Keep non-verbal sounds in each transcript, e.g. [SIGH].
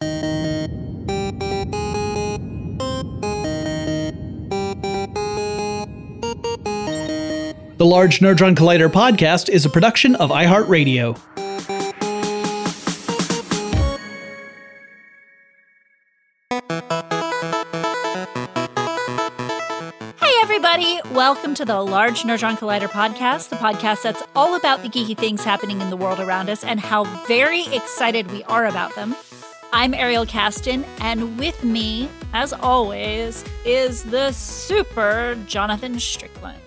The Large Nerdron Collider podcast is a production of iHeartRadio. Hey, everybody! Welcome to the Large Nerdron Collider podcast, the podcast that's all about the geeky things happening in the world around us and how very excited we are about them. I'm Ariel Casten, and with me, as always, is the super Jonathan Strickland.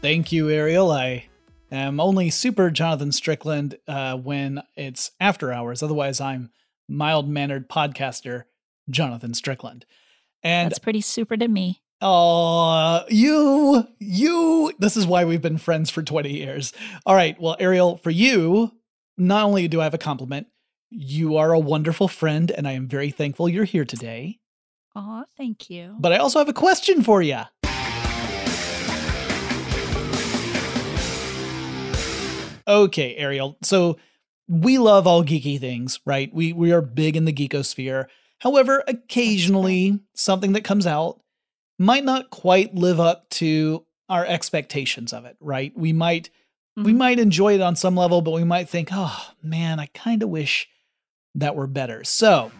Thank you, Ariel. I am only super Jonathan Strickland uh, when it's after hours. Otherwise, I'm mild mannered podcaster Jonathan Strickland. And That's pretty super to me. Oh, you, you. This is why we've been friends for 20 years. All right. Well, Ariel, for you, not only do I have a compliment, you are a wonderful friend, and I am very thankful you're here today. Aw, thank you. But I also have a question for you. Okay, Ariel. So we love all geeky things, right? We we are big in the geekosphere. However, occasionally something that comes out might not quite live up to our expectations of it, right? We might mm-hmm. we might enjoy it on some level, but we might think, "Oh, man, I kind of wish that were better." So,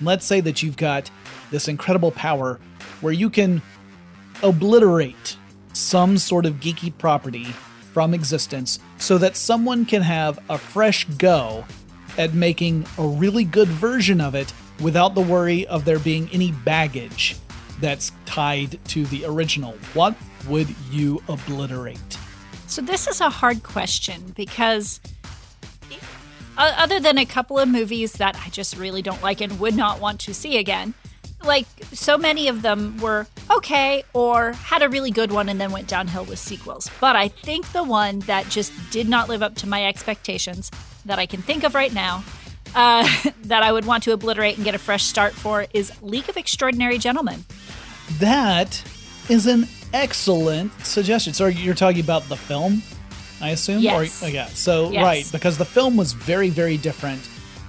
let's say that you've got this incredible power where you can obliterate some sort of geeky property from existence so that someone can have a fresh go at making a really good version of it without the worry of there being any baggage that's tied to the original. What would you obliterate? So, this is a hard question because other than a couple of movies that I just really don't like and would not want to see again, like so many of them were okay or had a really good one and then went downhill with sequels. But I think the one that just did not live up to my expectations that I can think of right now uh, [LAUGHS] that I would want to obliterate and get a fresh start for is League of Extraordinary Gentlemen. That is an excellent suggestion. So you're talking about the film, I assume? Yes. Or, oh, yeah. So, yes. right, because the film was very, very different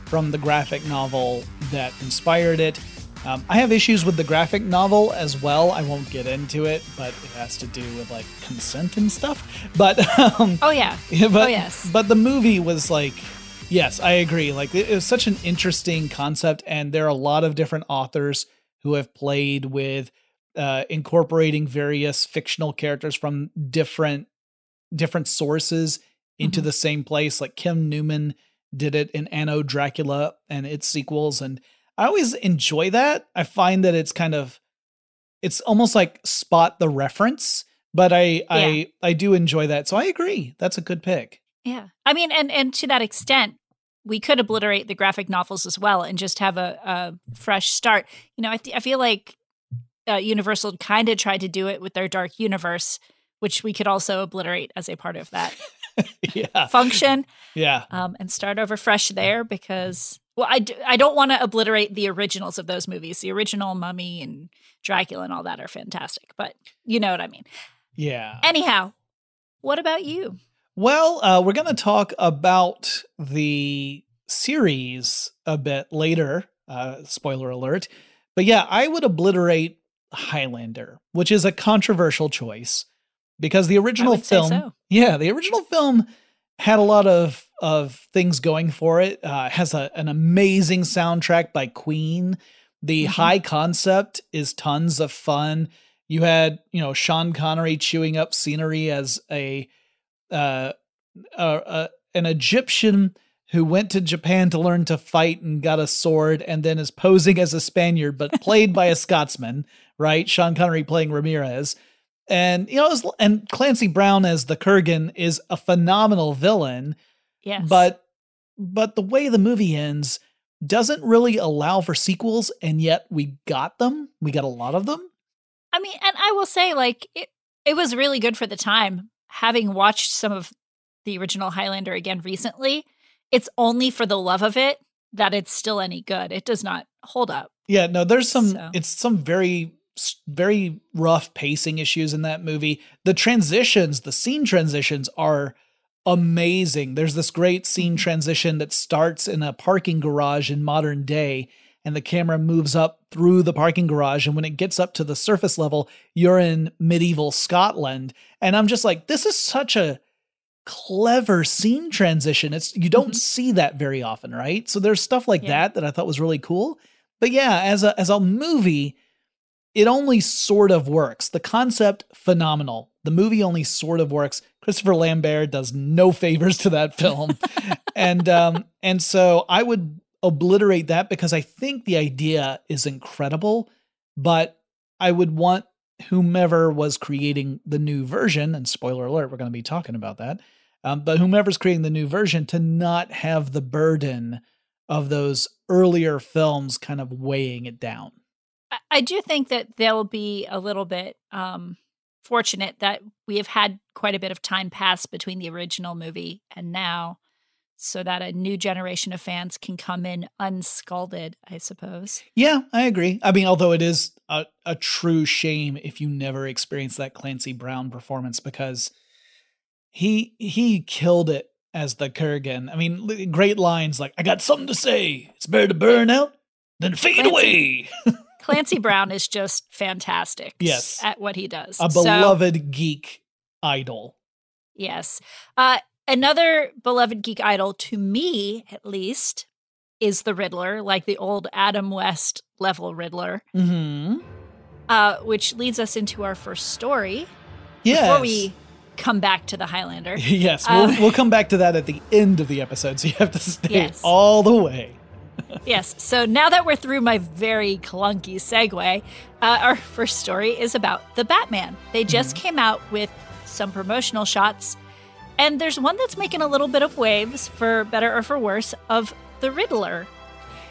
from the graphic novel that inspired it. Um, I have issues with the graphic novel as well. I won't get into it, but it has to do with like consent and stuff. But [LAUGHS] um, oh yeah, [LAUGHS] but, oh yes. But the movie was like, yes, I agree. Like it was such an interesting concept, and there are a lot of different authors who have played with uh, incorporating various fictional characters from different different sources into mm-hmm. the same place. Like Kim Newman did it in Anno Dracula and its sequels. And I always enjoy that. I find that it's kind of, it's almost like spot the reference, but I, yeah. I, I do enjoy that. So I agree. That's a good pick. Yeah. I mean, and, and to that extent, we could obliterate the graphic novels as well and just have a, a fresh start. You know, I, th- I feel like uh, Universal kind of tried to do it with their Dark Universe, which we could also obliterate as a part of that [LAUGHS] yeah. function. Yeah. Um, and start over fresh there because, well, I d- I don't want to obliterate the originals of those movies. The original Mummy and Dracula and all that are fantastic, but you know what I mean. Yeah. Anyhow, what about you? Well, uh, we're going to talk about the series a bit later. Uh, spoiler alert. But yeah, I would obliterate Highlander, which is a controversial choice because the original film, so. yeah, the original film had a lot of of things going for it. Uh, has a, an amazing soundtrack by Queen. The mm-hmm. high concept is tons of fun. You had, you know, Sean Connery chewing up scenery as a uh, uh, an Egyptian who went to Japan to learn to fight and got a sword and then is posing as a Spaniard, but [LAUGHS] played by a Scotsman, right? Sean Connery playing Ramirez. And, you know, was, and Clancy Brown as the Kurgan is a phenomenal villain. Yes. But, but the way the movie ends doesn't really allow for sequels. And yet we got them. We got a lot of them. I mean, and I will say, like, it, it was really good for the time having watched some of the original Highlander again recently, it's only for the love of it that it's still any good. It does not hold up. Yeah, no, there's some so. it's some very very rough pacing issues in that movie. The transitions, the scene transitions are amazing. There's this great scene mm-hmm. transition that starts in a parking garage in modern day and the camera moves up through the parking garage and when it gets up to the surface level, you're in medieval Scotland. And I'm just like this is such a clever scene transition. It's you don't mm-hmm. see that very often, right? So there's stuff like yeah. that that I thought was really cool. But yeah, as a as a movie, it only sort of works. The concept phenomenal. The movie only sort of works. Christopher Lambert does no favors to that film. [LAUGHS] and um and so I would obliterate that because I think the idea is incredible, but I would want whomever was creating the new version and spoiler alert we're going to be talking about that um, but whomever's creating the new version to not have the burden of those earlier films kind of weighing it down. I do think that they'll be a little bit um, fortunate that we have had quite a bit of time pass between the original movie and now, so that a new generation of fans can come in unscalded, I suppose. Yeah, I agree. I mean, although it is a, a true shame if you never experience that Clancy Brown performance because he he killed it as the Kurgan. I mean, great lines like "I got something to say. It's better to burn out than fade Clancy, away." [LAUGHS] Clancy Brown is just fantastic. Yes, at what he does. A beloved so, geek idol. Yes, uh, another beloved geek idol to me, at least, is the Riddler, like the old Adam West level Riddler. Mm-hmm. Uh, which leads us into our first story. Yes. Before we come back to the Highlander. [LAUGHS] yes, we'll, uh, we'll come back to that at the end of the episode, so you have to stay yes. all the way. Yes, so now that we're through my very clunky segue, uh, our first story is about the Batman. They just mm-hmm. came out with some promotional shots, and there's one that's making a little bit of waves, for better or for worse, of the Riddler.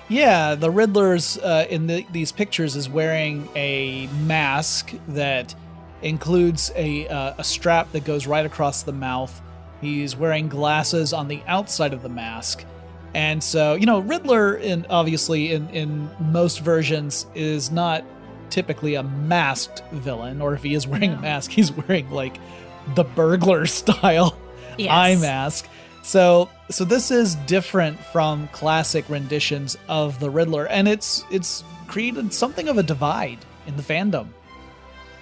Yeah, the Riddler's uh, in the, these pictures is wearing a mask that includes a, uh, a strap that goes right across the mouth. He's wearing glasses on the outside of the mask. And so, you know, Riddler, in obviously in, in most versions, is not typically a masked villain, or if he is wearing a mask, he's wearing like the burglar [LAUGHS] style yes. eye mask. So so this is different from classic renditions of the Riddler, and it's it's created something of a divide in the fandom.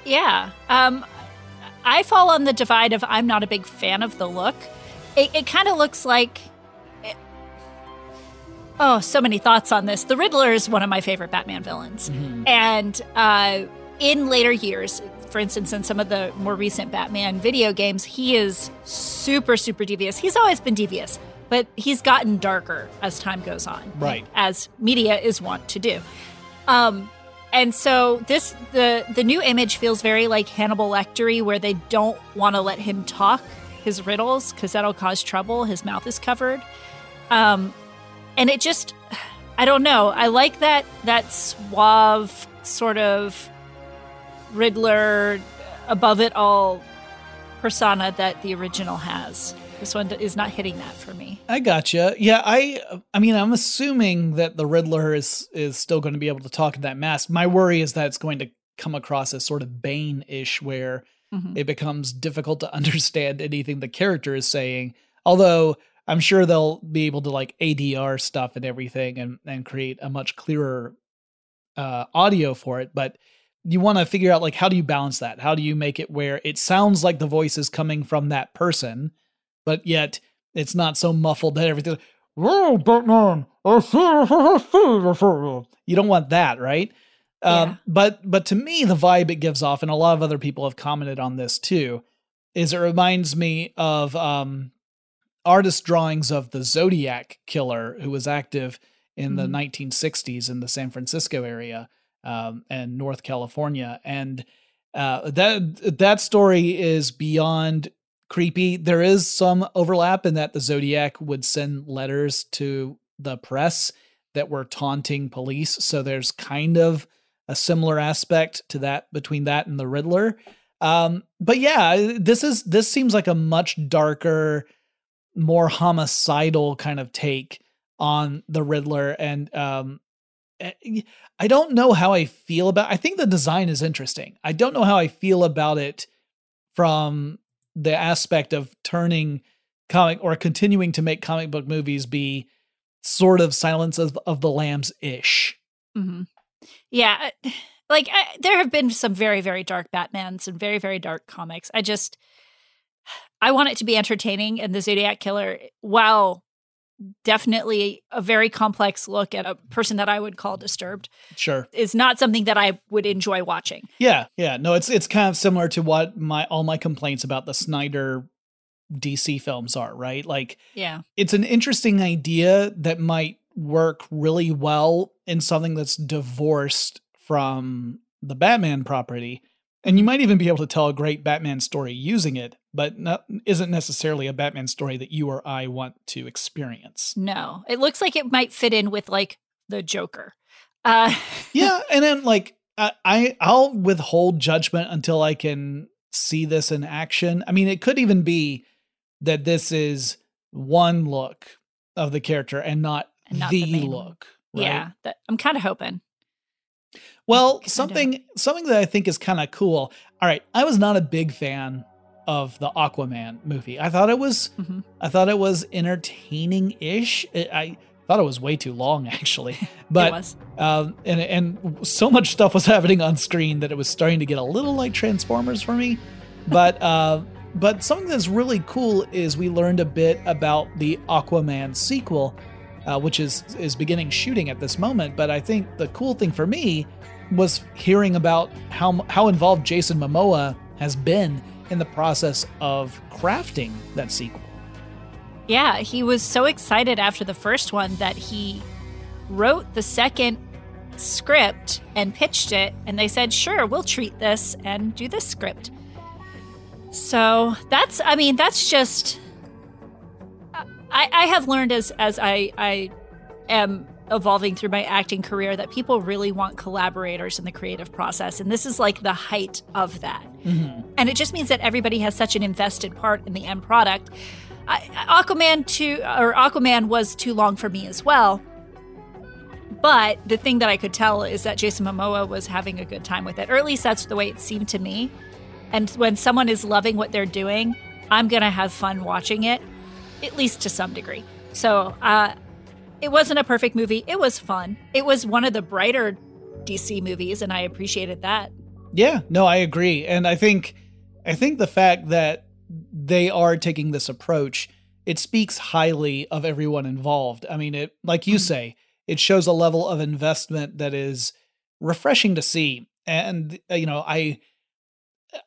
Yeah. Um, I fall on the divide of I'm not a big fan of the look. It, it kind of looks like. Oh, so many thoughts on this. The Riddler is one of my favorite Batman villains. Mm-hmm. And uh, in later years, for instance, in some of the more recent Batman video games, he is super, super devious. He's always been devious, but he's gotten darker as time goes on. Right. As media is wont to do. Um, and so this the the new image feels very like Hannibal Lectery, where they don't want to let him talk his riddles because that'll cause trouble. His mouth is covered, um, and it just I don't know. I like that that suave sort of Riddler above it all persona that the original has. This one is not hitting that for me. I gotcha. Yeah, I I mean, I'm assuming that the Riddler is is still going to be able to talk in that mask. My worry is that it's going to come across as sort of Bane-ish where mm-hmm. it becomes difficult to [LAUGHS] understand anything the character is saying. Although I'm sure they'll be able to like ADR stuff and everything and and create a much clearer uh audio for it, but you want to figure out like how do you balance that? How do you make it where it sounds like the voice is coming from that person? but yet it's not so muffled that everything. Oh, Batman! You don't want that, right? Um, yeah. Um, but but to me, the vibe it gives off, and a lot of other people have commented on this too, is it reminds me of um, artist drawings of the Zodiac killer who was active in mm-hmm. the 1960s in the San Francisco area um, and North California, and uh, that that story is beyond creepy. There is some overlap in that the Zodiac would send letters to the press that were taunting police. So there's kind of a similar aspect to that between that and the Riddler. Um, but yeah, this is this seems like a much darker, more homicidal kind of take on the Riddler, and um, eh, I don't know how I feel about. I think the design is interesting. I don't know how I feel about it from the aspect of turning comic or continuing to make comic book movies be sort of Silence of, of the Lambs ish. Mm-hmm. Yeah, like I, there have been some very very dark Batmans and very very dark comics. I just I want it to be entertaining, and the Zodiac Killer, while definitely a very complex look at a person that I would call disturbed. Sure. Is not something that I would enjoy watching. Yeah, yeah. No, it's it's kind of similar to what my all my complaints about the Snyder DC films are, right? Like Yeah. It's an interesting idea that might work really well in something that's divorced from the Batman property. And you mm-hmm. might even be able to tell a great Batman story using it, but not, isn't necessarily a Batman story that you or I want to experience. No, it looks like it might fit in with like the Joker. Uh, [LAUGHS] yeah, and then like I I'll withhold judgment until I can see this in action. I mean, it could even be that this is one look of the character and not, and not the, the look. Right? Yeah, that, I'm kind of hoping. Well, something something that I think is kind of cool. All right, I was not a big fan of the Aquaman movie. I thought it was mm-hmm. I thought it was entertaining-ish. I thought it was way too long [LAUGHS] actually. But um, and and so much stuff was [LAUGHS] happening on screen that it was starting to get a little like Transformers for me. But [LAUGHS] uh, but something that's really cool is we learned a bit about the Aquaman sequel uh, which is is beginning shooting at this moment. But I think the cool thing for me was hearing about how how involved Jason Momoa has been in the process of crafting that sequel. Yeah, he was so excited after the first one that he wrote the second script and pitched it, and they said, "Sure, we'll treat this and do this script." So that's, I mean, that's just I, I have learned as as I I am evolving through my acting career that people really want collaborators in the creative process and this is like the height of that mm-hmm. and it just means that everybody has such an invested part in the end product I, aquaman 2 or aquaman was too long for me as well but the thing that i could tell is that jason momoa was having a good time with it or at least that's the way it seemed to me and when someone is loving what they're doing i'm gonna have fun watching it at least to some degree. So uh, it wasn't a perfect movie. It was fun. It was one of the brighter DC movies, and I appreciated that. Yeah, no, I agree, and I think I think the fact that they are taking this approach it speaks highly of everyone involved. I mean, it like you mm-hmm. say, it shows a level of investment that is refreshing to see, and uh, you know, I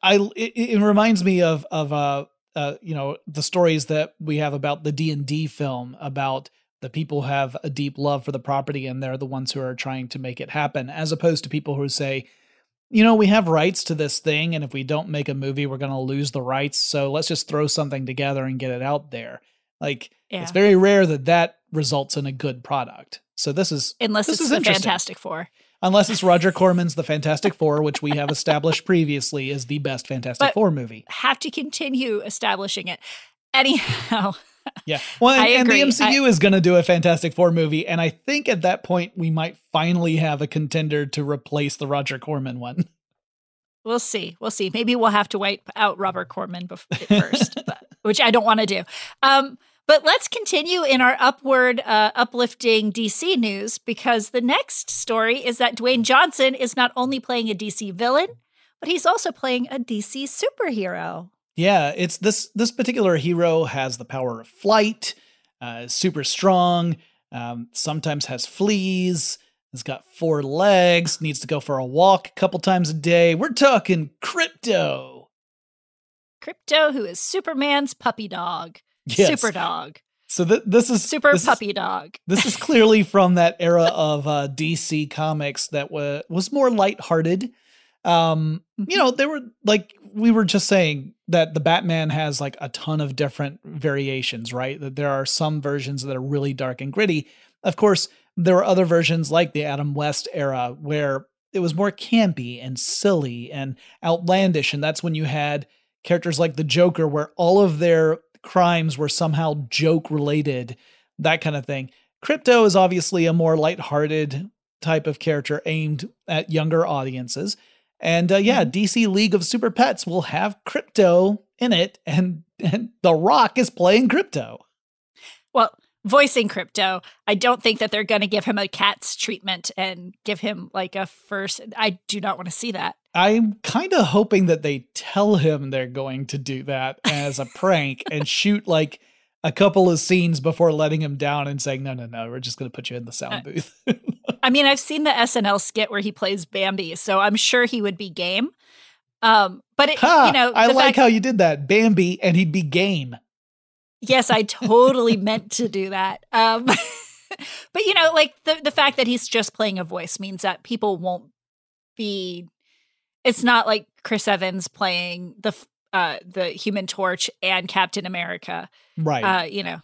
I it, it reminds me of of uh uh, you know, the stories that we have about the D and D film about the people who have a deep love for the property and they're the ones who are trying to make it happen, as opposed to people who say, you know, we have rights to this thing, and if we don't make a movie, we're going to lose the rights. So let's just throw something together and get it out there. Like, Yeah. it's very rare that that results in a good product. So this is Unless this it's is the. Fantastic Four. unless it's [LAUGHS] Roger Corman's The Fantastic Four, which we have established previously is the best Fantastic But- Four movie. Have to continue establishing it. Anyhow, Yeah. [LAUGHS] Well, and, and the. MCU is going to do a Fantastic Four movie, and I think at that point we might finally have a contender to replace the Roger Corman one. [LAUGHS] we'll see. We'll see. Maybe we'll have to wipe out Robert Corman bef- first, [LAUGHS] but, which I don't want to do. Um, but let's continue in our upward, uh, uplifting DC news because the next story is that Dwayne Johnson is not only playing a DC villain, but he's also playing a DC superhero. Yeah, it's this this particular hero has the power of flight, uh, is super strong, um, sometimes has fleas, has got four legs, needs to go for a walk a couple times a day. We're talking Krypto. Krypto, who is Superman's puppy dog. Yes. Super dog. So th- this is Super this is- puppy dog. This is clearly from that era of uh, DC comics that wa- was more lighthearted. Um, you know, they were like we were just saying that the Batman has like a ton of different variations, right? That there are some versions that are really dark and gritty. Of course, there were other versions like the Adam West era where it was more campy and silly and outlandish, and that's when you had characters like the Joker, where all of their crimes were somehow joke related, that kind of thing. Krypto is obviously a more lighthearted type of character aimed at younger audiences. And uh, yeah, DC League of Super Pets will have Krypto in it, and, and The Rock is playing Krypto. Well, voicing Krypto, I don't think that they're going to give him a cat's treatment and give him like a first. I do not want to see that. I'm kind of hoping that they tell him they're going to do that as a prank [LAUGHS] and shoot like a couple of scenes before letting him down and saying, no, no, no, we're just going to put you in the sound booth. [LAUGHS] I mean, I've seen the SNL skit where he plays Bambi, so I'm sure he would be game. Um, but it, ha, you know, I like fact- how you did that. Bambi, and he'd be game. Yes, I totally meant to do that. Um, [LAUGHS] but you know, like the the fact that he's just playing a voice means that people won't be. It's not like Chris Evans playing the uh, the Human Torch and Captain America. Right. Uh, you know,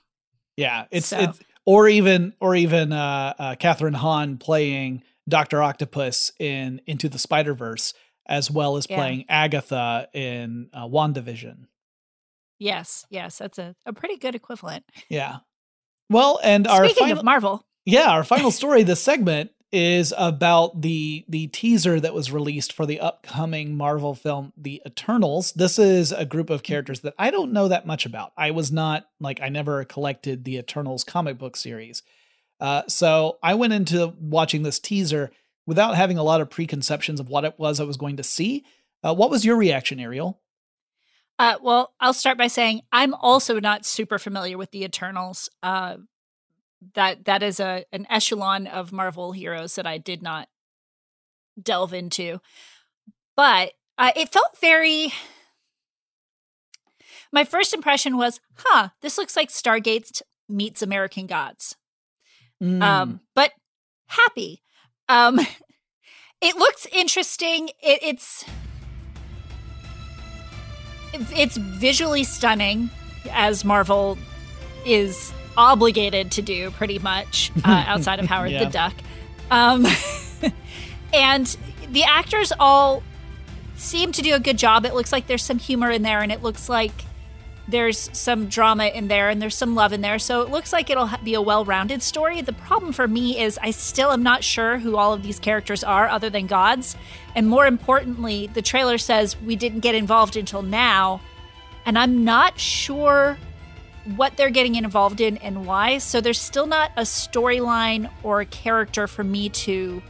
Yeah, it's So- it's or even or even uh, uh Kathryn Hahn playing Doctor Octopus in Into the Spider Verse, as well as Yeah. playing Agatha in uh, Wandavision. yes, yes, that's a, a pretty good equivalent. Yeah. Well, and our Speaking final, of Marvel, yeah, our final story this segment is about the the teaser that was released for the upcoming Marvel film The Eternals. This is a group of characters that I don't know that much about. I was not like I never collected the Eternals comic book series. Uh, so I went into watching this teaser without having a lot of preconceptions of what it was I was going to see. Uh, what was your reaction, Ariel? Uh, well, I'll start by saying I'm also not super familiar with the Eternals. Uh, that that is a an echelon of Marvel heroes that I did not delve into, but uh, it felt very. My first impression was, "Huh, this looks like Stargate meets American Gods." Mm, um, but happy. Um, [LAUGHS] it looks interesting. It, it's it's visually stunning, as Marvel is obligated to do, pretty much uh, [LAUGHS] outside of Howard Yeah. the Duck. Um, [LAUGHS] and the actors all seem to do a good job. It looks like there's some humor in there, and it looks like there's some drama in there and there's some love in there. So it looks like it'll be a well rounded story. The problem for me is I still am not sure who all of these characters are other than gods. And more importantly, the trailer says we didn't get involved until now. And I'm not sure what they're getting involved in and why. So there's still not a storyline or a character for me to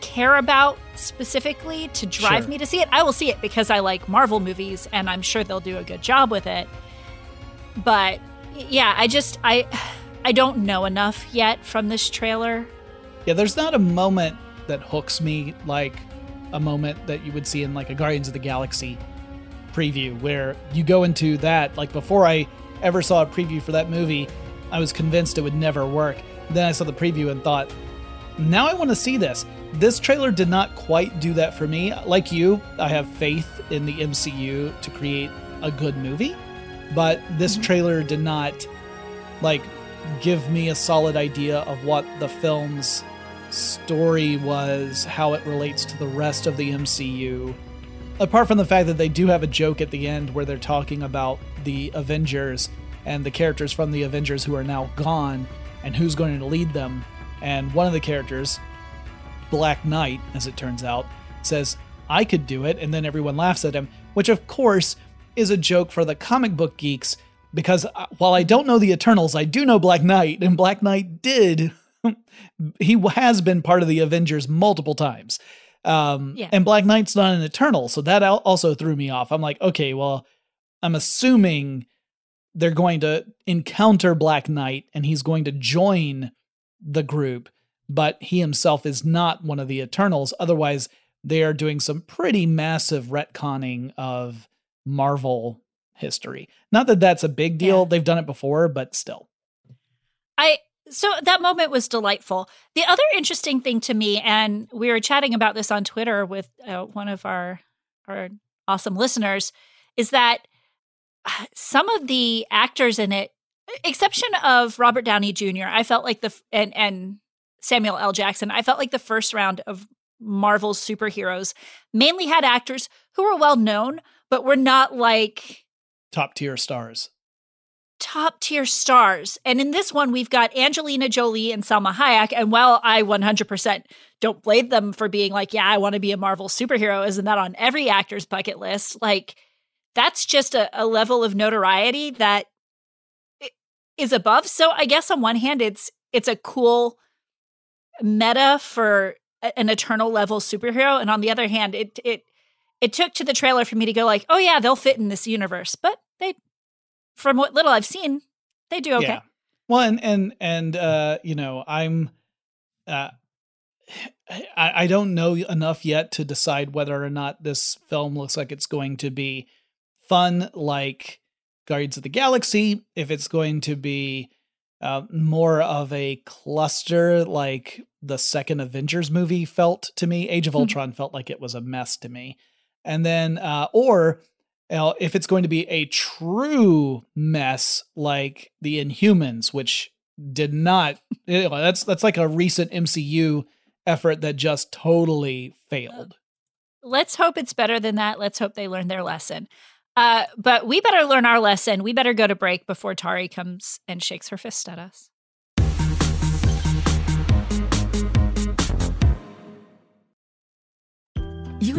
care about specifically to drive Sure. me to see it. I will see it because I like Marvel movies and I'm sure they'll do a good job with it. But yeah, I just I I don't know enough yet from this trailer. Yeah, there's not a moment that hooks me like a moment that you would see in like a Guardians of the Galaxy preview where you go into that. Like before I ever saw a preview for that movie, I was convinced it would never work. Then I saw the preview and thought, now I want to see this. This trailer did not quite do that for me. Like you, I have faith in the MCU to create a good movie, but this mm-hmm. trailer did not like give me a solid idea of what the film's story was, how it relates to the rest of the MCU. Apart from the fact that they do have a joke at the end where they're talking about the Avengers and the characters from the Avengers who are now gone and who's going to lead them. And one of the characters, Black Knight, as it turns out, says, I could do it. And then everyone laughs at him, which of course is a joke for the comic book geeks because uh, while I don't know the Eternals, I do know Black Knight, and Black Knight did. [LAUGHS] he has been part of the Avengers multiple times. Um, yeah. And Black Knight's not an Eternal, so that also threw me off. I'm like, okay, well, I'm assuming they're going to encounter Black Knight and he's going to join the group, but he himself is not one of the Eternals. Otherwise, they are doing some pretty massive retconning of Marvel history. Not that that's a big deal. Yeah. They've done it before, but still. I so that moment was delightful. The other interesting thing to me, and we were chatting about this on Twitter with uh, one of our our awesome listeners, is that uh, some of the actors in it, exception of Robert Downey Jr., I felt like the and and Samuel L. Jackson, I felt like the first round of Marvel's superheroes mainly had actors who were well known, but were not like top tier stars. Top tier stars. And in this one, we've got Angelina Jolie and Salma Hayek. And while I 100% don't blame them for being like, yeah, I want to be a Marvel superhero, isn't that on every actor's bucket list? Like, that's just a, a level of notoriety that is above. So I guess on one hand, it's it's a cool meta for an eternal level superhero, and on the other hand, it it it took to the trailer for me to go like, oh yeah, they'll fit in this universe. But from what little I've seen, they do okay. Yeah. Well, and and and uh, you know, I'm, uh, [SIGHS] I I don't know enough yet to decide whether or not this film looks like it's going to be fun like Guardians of the Galaxy, if it's going to be uh, more of a cluster like the second Avengers movie felt to me. Age of hmm. Ultron felt like it was a mess to me and then uh, or know, if it's going to be a true mess like the Inhumans, which did not, [LAUGHS] that's that's like a recent MCU effort that just totally failed. Let's hope it's better than that. Let's hope they learn their lesson. Uh, but we better learn our lesson. We better go to break before Tari comes and shakes her fist at us.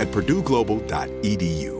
at purdueglobal.edu.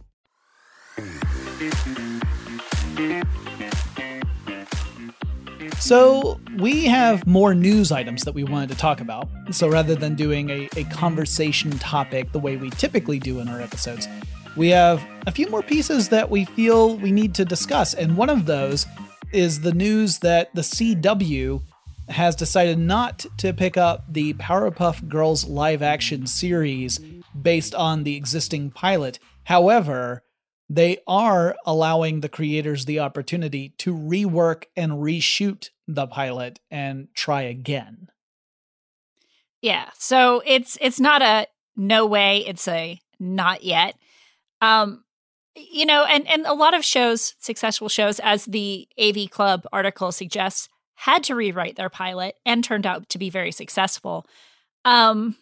So, we have more news items that we wanted to talk about. So, rather than doing a, a conversation topic the way we typically do in our episodes, we have a few more pieces that we feel we need to discuss. And one of those is the news that the CW has decided not to pick up the Powerpuff Girls live action series based on the existing pilot. However, they are allowing the creators the opportunity to rework and reshoot the pilot and try again. Yeah. So it's it's not a no way, it's a not yet. Um you know, and and a lot of shows, successful shows as the AV Club article suggests, had to rewrite their pilot and turned out to be very successful. Um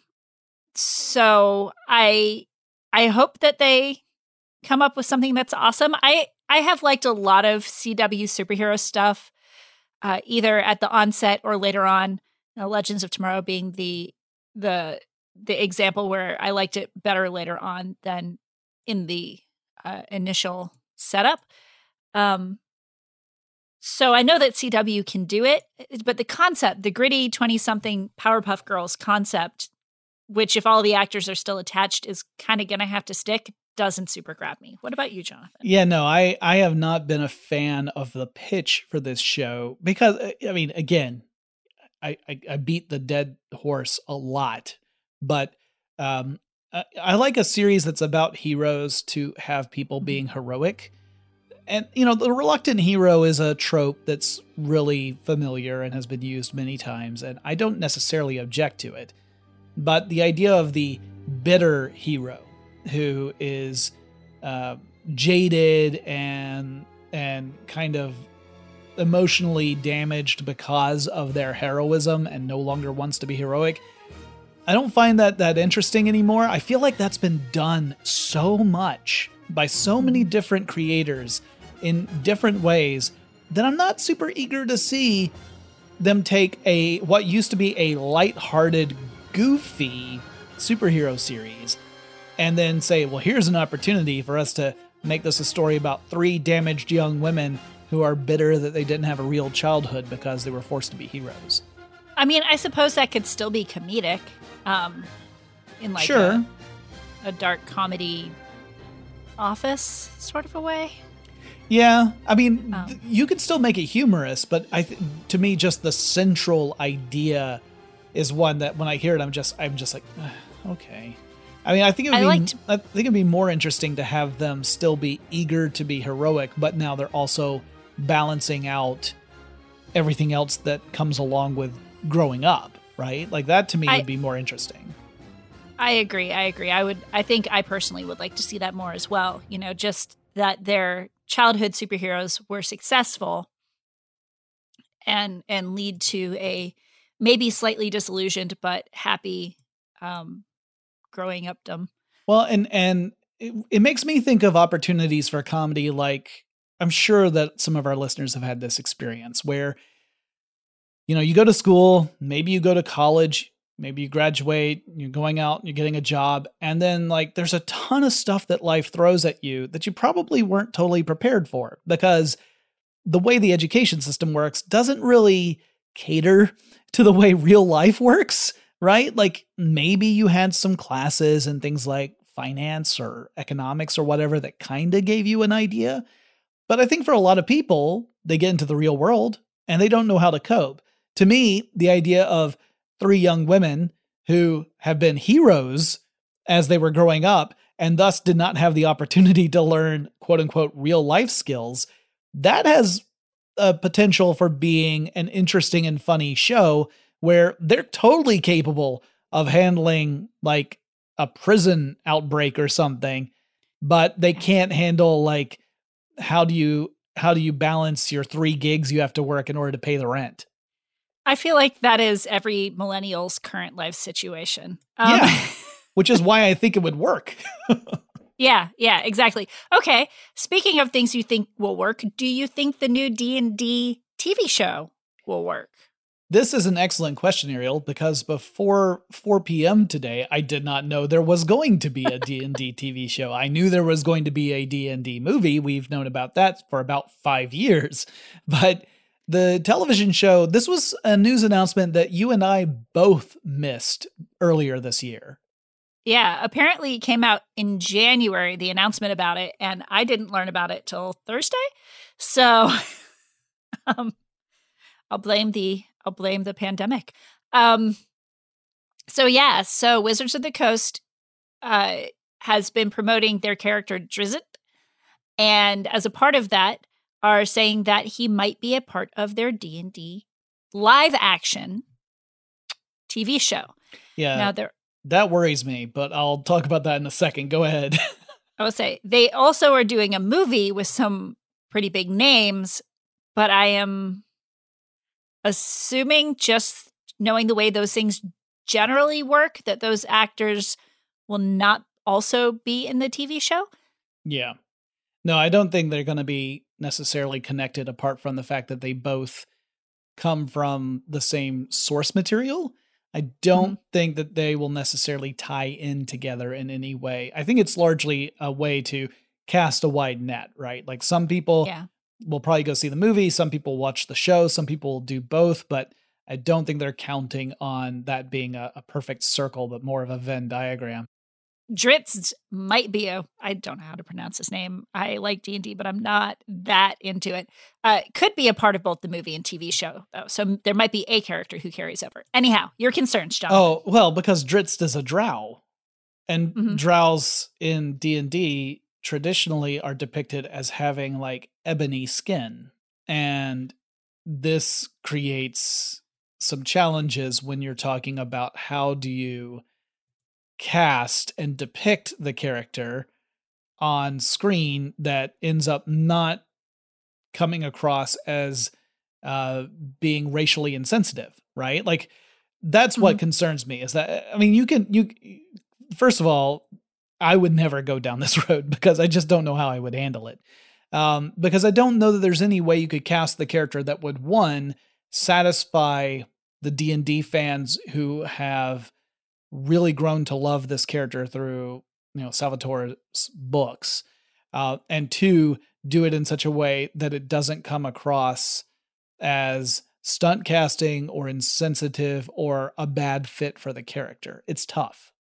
so I I hope that they come up with something that's awesome. I I have liked a lot of CW superhero stuff, uh, either at the onset or later on. Know, Legends of Tomorrow being the the the example where I liked it better later on than in the uh, initial setup. Um, so I know that CW can do it, but the concept, the gritty twenty something Powerpuff Girls concept, which if all the actors are still attached, is kind of going to have to stick doesn't super grab me. What about you, Jonathan? Yeah, no, I I have not been a fan of the pitch for this show because uh, I mean, again, I I, I beat the dead horse a lot, but um, I, I like a series that's about heroes to have people being heroic. And you know, the reluctant hero is a trope that's really familiar and has been used many times, and I don't necessarily object to it. But the idea of the bitter hero who is uh, jaded and and kind of emotionally damaged because of their heroism and no longer wants to be heroic. I don't find that that interesting anymore. I feel like that's been done so much by so many different creators in different ways that I'm not super eager to see them take a what used to be a light-hearted, goofy superhero series and then say, well, here's an opportunity for us to make this a story about three damaged young women who are bitter that they didn't have a real childhood because they were forced to be heroes. I mean, I suppose that could still be comedic, um, in like sure. a, a dark comedy office sort of a way. Yeah, I mean, Oh. th- you could still make it humorous, but I, th- to me, just the central idea is one that when I hear it, I'm just, I'm just like, okay. I mean, I think it would I be, liked- I think it'd be more interesting to have them still be eager to be heroic, but now they're also balancing out everything else that comes along with growing up, right? Like that to me I- would be more interesting. I agree. I agree. I would. I think I personally would like to see that more as well. You know, just that their childhood superheroes were successful, and and lead to a maybe slightly disillusioned but happy um, growing updom. Well, and and it, it makes me think of opportunities for comedy like I'm sure that some of our listeners have had this experience where you know, you go to school, maybe you go to college, maybe you graduate, you're going out, you're getting a job, and then like there's a ton of stuff that life throws at you that you probably weren't totally prepared for because the way the education system works doesn't really cater to the way real life works, right? Like maybe you had some classes and things like finance or economics or whatever that kind of gave you an idea. But I think for a lot of people, they get into the real world and they don't know how to cope. To me, the idea of three young women who have been heroes as they were growing up and thus did not have the opportunity to learn quote unquote real life skills, that has a potential for being an interesting and funny show where they're totally capable of handling like a prison outbreak or something, but they can't handle like how do you how do you balance your three gigs you have to work in order to pay the rent? I feel like that is every millennial's current life situation. Um, yeah, [LAUGHS] which is why I think it would work. [LAUGHS] yeah, yeah, exactly. Okay, speaking of things you think will work, do you think the new D and D TV show will work? This is an excellent question, Ariel, because before 4 p.m. today, I did not know there was going to be a [LAUGHS] D&D TV show. I knew there was going to be a D&D movie. We've known about that for about 5 years. [LAUGHS] But the television show, this was a news announcement that you and I both missed earlier this year. Yeah, apparently it came out in January, the announcement about it, and I didn't learn about it till Thursday. So [LAUGHS] um I'll blame the I'll blame the pandemic. Um, so yeah, so Wizards of the Coast uh, has been promoting their character Drizzt, and as a part of that, are saying that he might be a part of their D and D live action TV show. Yeah. Now there that worries me, but I'll talk about that in a second. Go ahead. [LAUGHS] I will say they also are doing a movie with some pretty big names, but I am assuming just knowing the way those things generally work that those actors will not also be in the TV show. Yeah. No, I don't think they're going to be necessarily connected apart from the fact that they both come from the same source material. I don't mm-hmm. think that they will necessarily tie in together in any way. I think it's largely a way to cast a wide net, right? Like some people yeah will probably go see the movie. Some people watch the show. Some people do both, but I don't think they're counting on that being a, a perfect circle, but more of a Venn diagram. Drizzt might be a I don't know how to pronounce his name. I like D and D, but I'm not that into it. Uh, could be a part of both the movie and TV show though, so there might be a character who carries over. Anyhow, your concerns, John. Oh well, because Drizzt is a Drow, and mm-hmm. Drows in D and D traditionally are depicted as having like ebony skin. And this creates some challenges when you're talking about how do you cast and depict the character on screen that ends up not coming across as uh, being racially insensitive, right? Like that's mm-hmm. what concerns me is that I mean you can you first of all I would never go down this [LAUGHS] road because I just don't know how I would handle it. Um, because I don't know that there's any way you could cast the character that would one satisfy the D and D fans who have really grown to love this character through you know Salvatore's books, uh, and two do it in such a way that it doesn't come across as stunt casting or insensitive or a bad fit for the character. It's tough.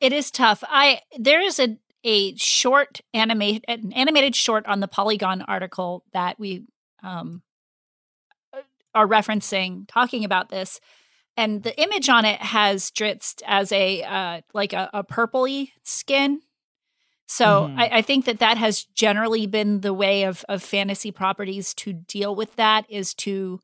It is tough. I there is a a short animate an animated short on the Polygon article that we um are referencing talking about this and the image on it has Drizzt as a uh, like a, a purpley skin. So mm. I, I, think that that has generally been the way of of fantasy properties to deal with that is to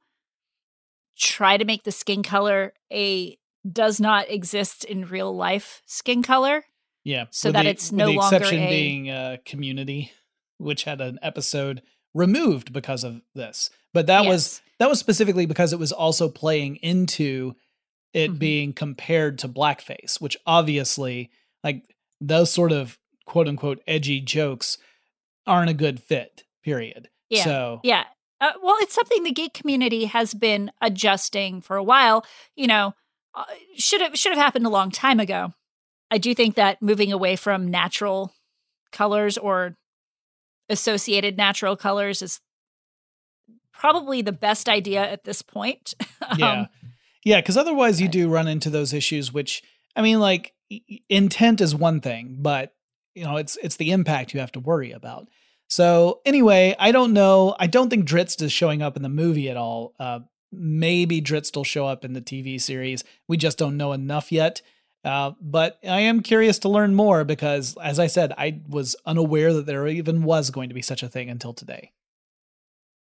try to make the skin color a does not exist in real life skin color. Yeah. So that the, it's no the longer exception a, being uh, Community, which had an episode removed because of this. But that yes. was that was specifically because it was also playing into it mm-hmm. being compared to blackface, which obviously like those sort of quote unquote edgy jokes aren't a good fit. Period. Yeah. So yeah. Uh, well, it's something the geek community has been adjusting for a while. You know, uh, should have should have happened a long time ago. I do think that moving away from natural colors or associated natural colors is probably the best idea at this point. yeah. [LAUGHS] Um, yeah, because otherwise you do run into those issues, which I mean, like intent is one thing, but you know, it's it's the impact you have to worry about. So anyway, I don't know. I don't think Drizzt is showing up in the movie at all. Uh, maybe Drizzt will show up in the TV series. We just don't know enough yet. Uh, but I am curious to learn more because, as I said, I was unaware that there even was going to be such a thing until today.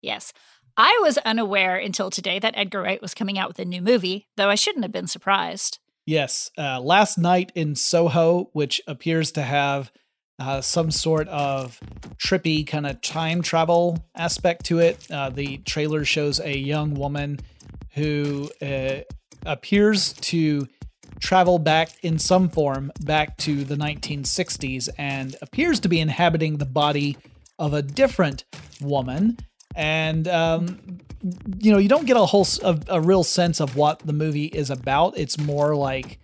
Yes. I was unaware until today that Edgar Wright was coming out with a new movie, though I shouldn't have been surprised. Yes. Uh, Last Night in Soho, which appears to have uh, some sort of trippy kind of time travel aspect to it. Uh, the trailer shows a young woman who uh, appears to travel back in some form back to the 1960s and appears to be inhabiting the body of a different woman. And um, you know, you don't get a whole a, a real sense of what the movie is about. It's more like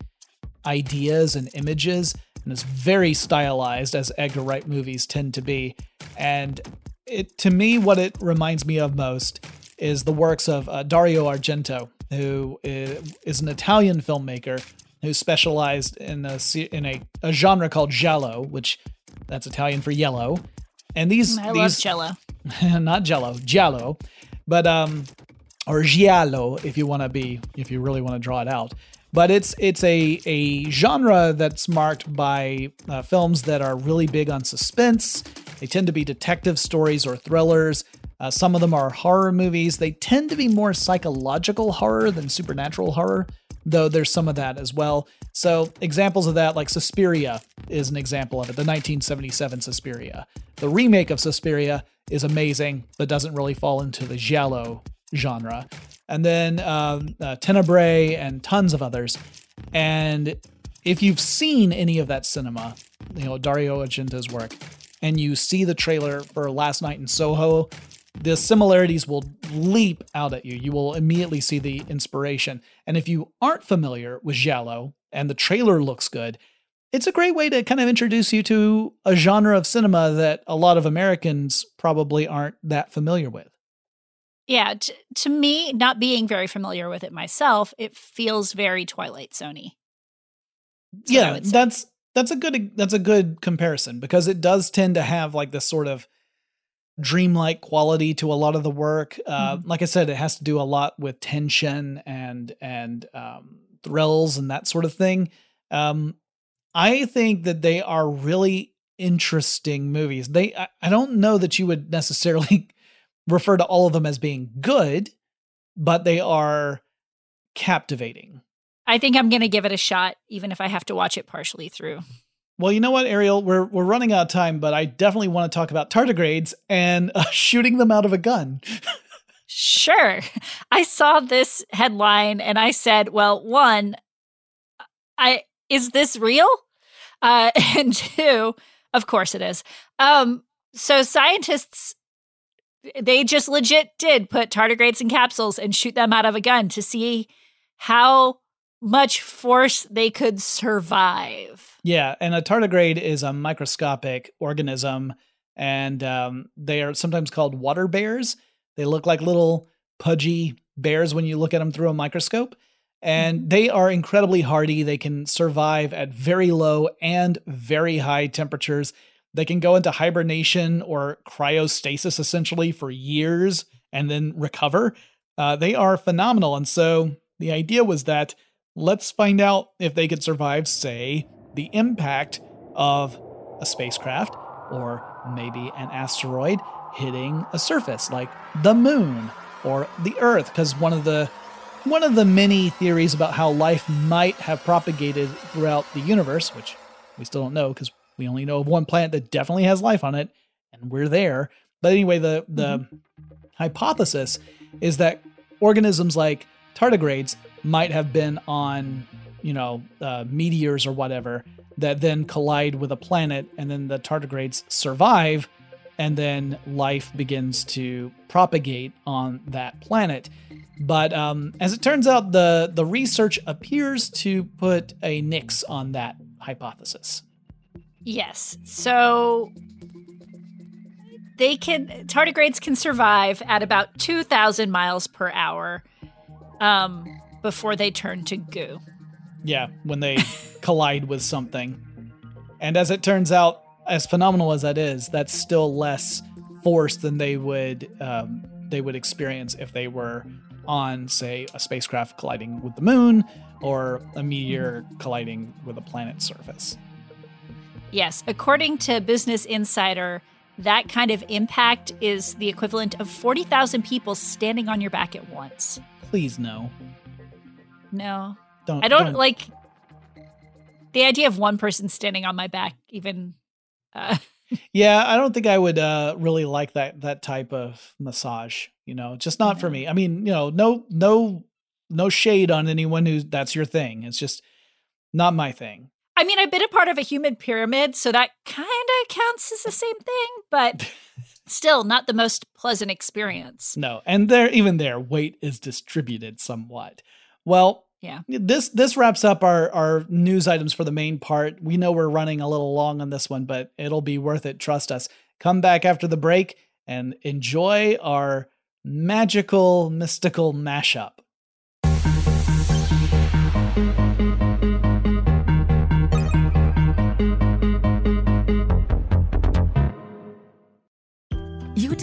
ideas and images and it's very stylized as Edgar Wright movies tend to be. And it to me, what it reminds me of most is the works of uh, Dario Argento, who is an Italian filmmaker who specialized in a in a, a genre called giallo, which that's Italian for yellow. And these I these, love Jello, [LAUGHS] not Jello, giallo, but um, or giallo if you want to be if you really want to draw it out but it's it's a a genre that's marked by uh, films that are really big on suspense. They tend to be detective stories or thrillers. Uh, some of them are horror movies. They tend to be more psychological horror than supernatural horror, though there's some of that as well. So examples of that, like Suspiria, is an example of it. The 1977 Suspiria. The remake of Suspiria is amazing, but doesn't really fall into the giallo genre and then um, uh, Tenebrae and tons of others. And if you've seen any of that cinema, you know Dario Argento's work, and you see the trailer for Last Night in Soho, the similarities will leap out at you. You will immediately see the inspiration. And if you aren't familiar with Giallo and the trailer looks good, it's a great way to kind of introduce you to a genre of cinema that a lot of Americans probably aren't that familiar with. Yeah, t- to me, not being very familiar with it myself, it feels very Twilight Zony. yeah, that's that's a good that's a good comparison because it does tend to have like this sort of dreamlike quality to a lot of the work. Uh, mm-hmm. Like I said, it has to do a lot with tension and and um, thrills and that sort of thing. Um, I think that they are really interesting movies. They I, I don't know that you would necessarily [LAUGHS] refer to all of them as being good, but they are captivating. I think I'm going to give it a shot, even if I have to watch it partially through. Well, you know what, Ariel, we're we're running out of time, but I definitely want to talk about tardigrades and uh, [LAUGHS] shooting them out of a gun. sure, I saw this headline and I said, "Well, one, I is this real?" Uh, [LAUGHS] and two, of course it is. Um, so scientists they just legit did put tardigrades in capsules and shoot them out of a gun to see how much force they could survive. Yeah, and a tardigrade is a microscopic organism, and um, they are sometimes called water bears. They look like little pudgy bears when you look at them through a microscope. And mm-hmm. they are incredibly hardy. They can survive at very low and very high temperatures. They can go into hibernation or cryostasis essentially for years and then recover. Uh, they are phenomenal. And so the idea was that let's find out if they could survive, say, the impact of a spacecraft or maybe an asteroid hitting a surface like the moon or the earth because one of the one of the many theories about how life might have propagated throughout the universe which we still don't know because we only know of one planet that definitely has life on it, and we're there. But anyway, the the mm-hmm. hypothesis is that organisms like tardigrades might have been on, you know, uh, meteors or whatever that then collide with a planet, and then the tardigrades survive, and then life begins to propagate on that planet. But um, as it turns out, the the research appears to put a nix on that hypothesis. Yes. So they can tardigrades can survive at about 2000 miles per hour um, before they turn to goo. Yeah, when they [LAUGHS] collide with something. And as it turns out, as phenomenal as that is, that's still less force than they would um, they would experience if they were on, say, a spacecraft colliding with the moon or a meteor colliding with a planet's surface. Yes, according to Business Insider, that kind of impact is the equivalent of 40,000 people standing on your back at once. Please no. No. Don't I don't, like the idea of one person standing on my back even uh, [LAUGHS] Yeah, I don't think I would uh really like that that type of massage, you know. Just not for me. I mean, you know, no no no shade on anyone who that's your thing. It's just not my thing. I mean, I've been a part of a human pyramid, so that kind of counts as the same thing, but [LAUGHS] still not the most pleasant experience. No, and there even there weight is distributed somewhat. Well, Yeah. this this wraps up our our news items for the main part. We know we're running a little long on this one, but it'll be worth it. Trust us. Come back after the break and enjoy our magical mystical mashup.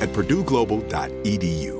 at purdueglobal.edu.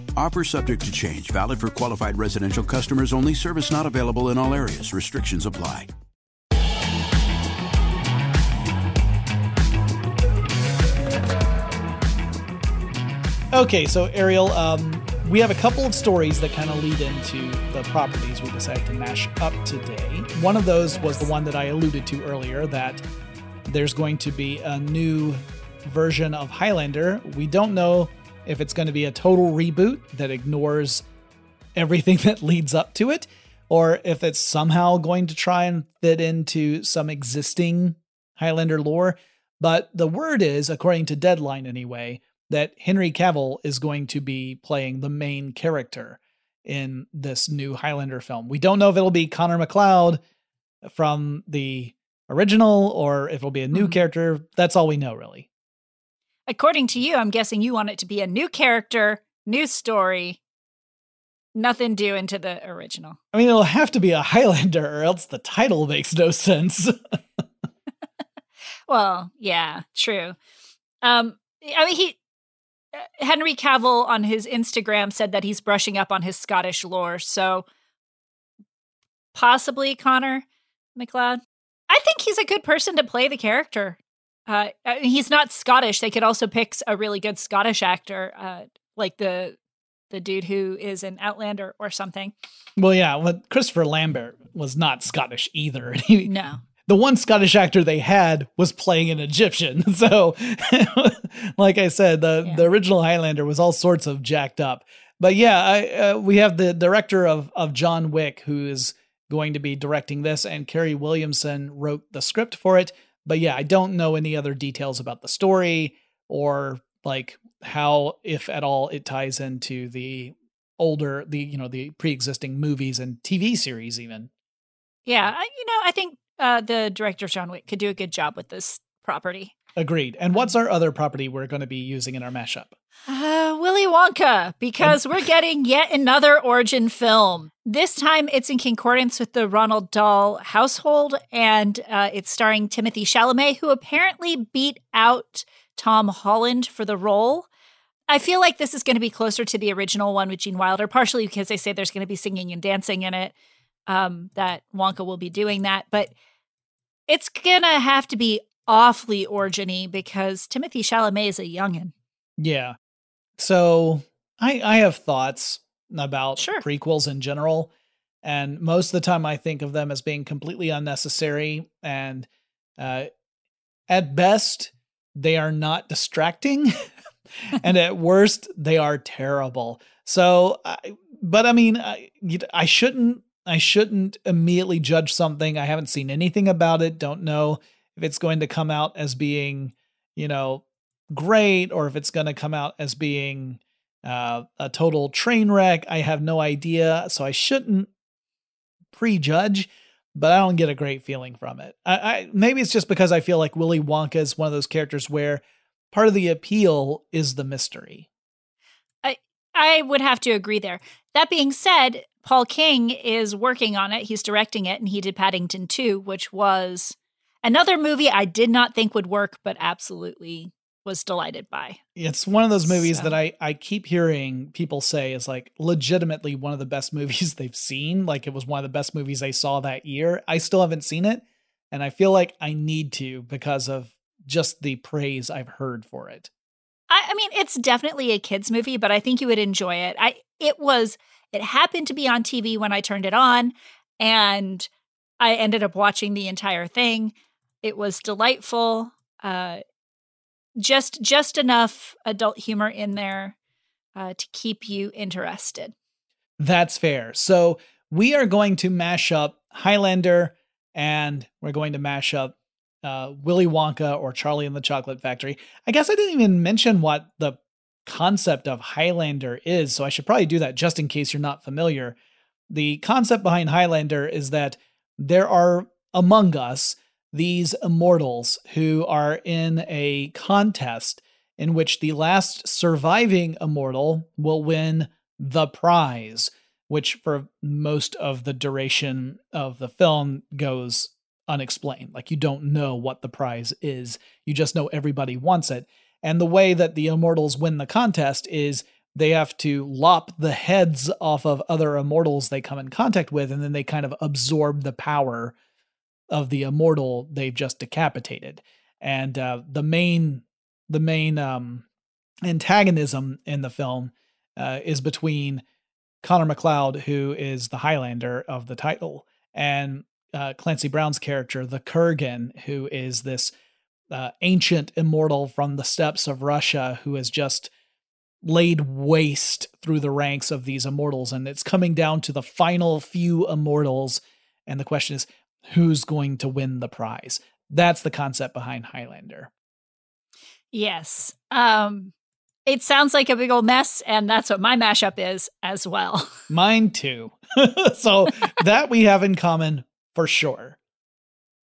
Offer subject to change, valid for qualified residential customers only. Service not available in all areas. Restrictions apply. Okay, so Ariel, um, we have a couple of stories that kind of lead into the properties we decided to mash up today. One of those was the one that I alluded to earlier that there's going to be a new version of Highlander. We don't know if it's going to be a total reboot that ignores everything [LAUGHS] that leads up to it, or if it's somehow going to try and fit into some existing Highlander lore. But the word is, according to Deadline anyway, that Henry Cavill is going to be playing the main character in this new Highlander film. We don't know if it'll be Connor MacLeod from the original or if it'll be a new Mhm. character. That's all we know, really. According to you, I'm guessing you want it to be a new character, new story, nothing due into the original. I mean, it'll have to be a Highlander or else the title makes no sense. [LAUGHS] Well, yeah, true. Um, I mean, he uh, Henry Cavill on his Instagram said that he's brushing up on his Scottish lore. So possibly Connor MacLeod. I think he's a good person to play the character. Uh, he's not Scottish. They could also pick a really good Scottish actor, uh, like the the dude who is an Outlander or something. Well, yeah, well, Christopher Lambert was not Scottish either. [LAUGHS] He, no. The one Scottish actor they had was playing an Egyptian. [LAUGHS] So, like I said, the, yeah. the original Highlander was all sorts of jacked up. But yeah, I, uh, we have the director of, of John Wick who is going to be directing this, and Kerry Williamson wrote the script for it. But yeah, I don't know any other details about the story or like how, if at all, it ties into the older, the you know, the pre-existing movies and TV series even. Yeah, you know, I think uh, the director John Wick could do a good job with this property. Agreed. And what's our other property we're going to be using in our mashup? Uh, Willy Wonka, because we're getting yet another origin film. This time it's in concordance with the Ronald Dahl household, and uh, it's starring Timothy Chalamet, who apparently beat out Tom Holland for the role. I feel like this is going to be closer to the original one with Gene Wilder, partially because they say there's going to be singing and dancing in it. Um, that Wonka will be doing that, but it's gonna have to be awfully originy because Timothy Chalamet is a youngin. Yeah. So I I have thoughts about sure. prequels in general, and most of the time I think of them as being completely unnecessary and uh, at best they are not distracting, [LAUGHS] and at worst, they are terrible. So, I, but I mean, I, I shouldn't. I shouldn't immediately judge something. I haven't seen anything about it. Don't know if it's going to come out as being, you know, great or if it's going to come out as being uh, a total train wreck. I have no idea. So I shouldn't prejudge but I don't get a great feeling from it. I, I, maybe it's just because I feel like Willy Wonka is one of those characters where part of the appeal is the mystery. I I would have to agree there. That being said, Paul King is working on it. He's directing it, and he did Paddington 2, which was another movie I did not think would work, but absolutely was delighted by. It's one of those movies so. that I I keep hearing people say is like legitimately one of the best [LAUGHS] movies they've seen. Like it was one of the best movies they saw that year. I still haven't seen it, and I feel like I need to because of just the praise I've heard for it. I, I mean, it's definitely a kids movie, but I think you would enjoy it. I it was it happened to be on TV when I turned it on, and I ended up watching the entire thing. It was delightful. Uh, just just enough adult humor in there uh, to keep you interested. That's fair. So we are going to mash up Highlander and we're going to mash up uh, Willy Wonka or Charlie and the Chocolate Factory. I guess I didn't even mention what the concept of Highlander is, so I should probably do that just in case you're not familiar. The concept behind Highlander is that there are among us these immortals who are in a contest in which the last surviving immortal will win the prize, which for most of the duration of the film goes unexplained. Like you don't know what the prize is, you just know everybody wants it. And the way that the immortals win the contest is they have to lop the heads off of other immortals they come in contact with, and then they kind of absorb the power of the immortal they've just decapitated. And uh, the main the main um, antagonism in the film uh, is between Connor MacLeod, who is the Highlander of the title, and uh, Clancy Brown's character, the Kurgan, who is this uh, ancient immortal from the steppes of Russia who has just laid waste through the ranks of these immortals. And it's coming down to the final few immortals. And the question is, who's going to win the prize. That's the concept behind Highlander. Yes. Um it sounds like a big old mess and that's what my mashup is as well. [LAUGHS] Mine too. [LAUGHS] so that we have in common for sure.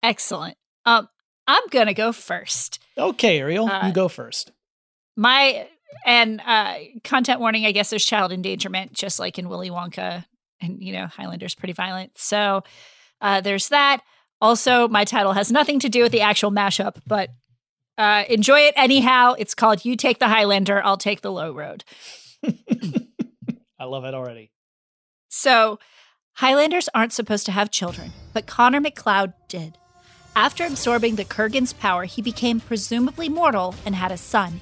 Excellent. Um I'm going to go first. Okay, Ariel, uh, you go first. My and uh content warning, I guess there's child endangerment just like in Willy Wonka and you know Highlander's pretty violent. So uh, there's that. Also, my title has nothing to do with the actual mashup, but Uh, enjoy it anyhow. It's called You Take the Highlander, I'll Take the Low Road. [LAUGHS] I love it already. So, Highlanders aren't supposed to have children, but Connor MacLeod did. After absorbing the Kurgan's power, he became presumably mortal and had a son.